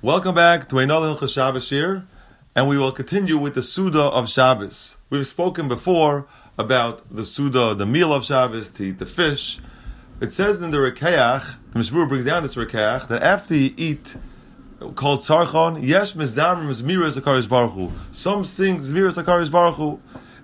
Welcome back to another Hilchah Shabbos here, and we will continue with the Seudah of Shabbos. We've spoken before about the Seudah, the meal of Shabbos, to eat the fish. It says in the Rekeach, the Mishmur brings down this Rekeach, that after you eat, called Tzarchon, Yesh Mizamrim Zmiras Akaris Baruch. Some sing Zmiras Akaris Baruch.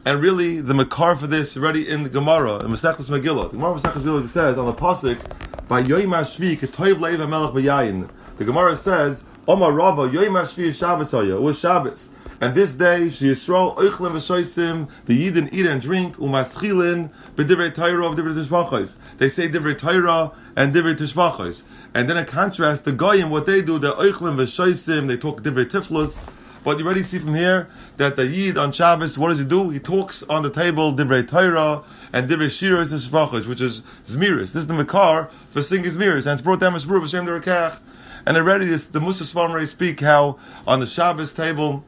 And really, the Makar for this already in the Gemara, in Masechtas Megillah. The Gemara Megillah says on the Pasuk, by Yoim HaShvi, Ketoiv Leiv HaMelech B'yayin. The Gemara says, Omar Rava, Yoim HaShvi Shabbos It was Shabbos. And this day, She Yisrael, V'shoisim, the Yidin eat and drink, Umaschilin, B'divrei Torah of Divrei Tishmachos. They say Divrei Torah and Divrei Tishmachos. And then in contrast, the Goyim, what they do, they're V'shoisim, they talk Divrei Tiflus, but you already see from here that the Yid on Shabbos, what does he do? He talks on the table Divrei Torah and Divrei Shiras and Shvachos, which is Zmiris. This is the Makar for singing Zmiris, and it's brought down Mishbur B'Shem Derekach. And already this, the Musa Svarmari speak how on the Shabbos table,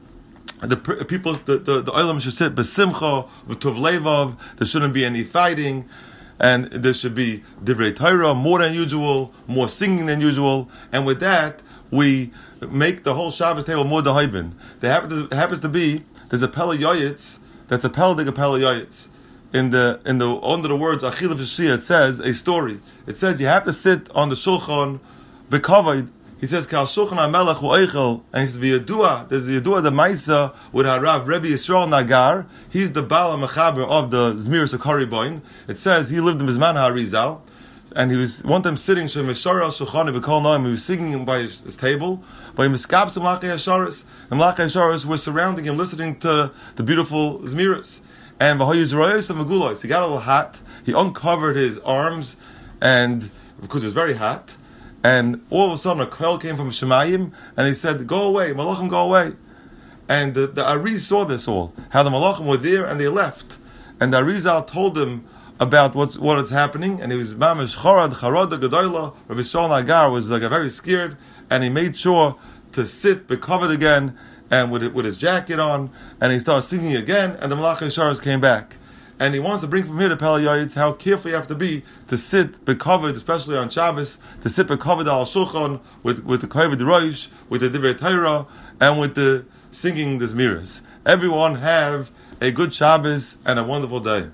the people, the, the, the Olam should sit besimcha, v'tov levov, there shouldn't be any fighting, and there should be divrei Torah, more than usual, more singing than usual, and with that, we make the whole Shabbos table more dahaibin. There happens to, happens to be there's a pella yoyitz that's a peldig a pella yoyitz. In the in the under the words achil of it says a story. It says you have to sit on the shulchan bekavod. He says kal shulchan hamelech and he says v'yadua. There's the yadua the ma'isa with harav Rebbe Yisrael Nagar. He's the bala mechaber of the Zmir Sakari Boin. It says he lived in Bizman Harizal and he was one time sitting Shemeshar al Shulchan B'Kol Noam. He was singing by his, his table. By Miskabs and Malachei Hasharis, and Malachei Hasharis were surrounding him, listening to the beautiful Zmiris. And V'Hoyuz and Magulos. He got a little hot. He uncovered his arms, and because it was very hot. And all of a sudden, a coil came from Shemayim, and he said, "Go away, Malachim, go away." And the, the Ari saw this all, how the Malachim were there, and they left. And the Arizal told them about what's what is happening, and he was mamish charad charad gedoyla. Rabbi Shol Nagar was like very scared, and he made sure to sit, be covered again, and with with his jacket on, and he started singing again, and the Malach Sharas came back. And he wants to bring from here to Pele how careful you have to be to sit be covered, especially on Shabbos, to sit be covered al shulchan with with the kovid roish, with the divrei Torah, and with the singing the zmiras. Everyone have a good Shabbos and a wonderful day.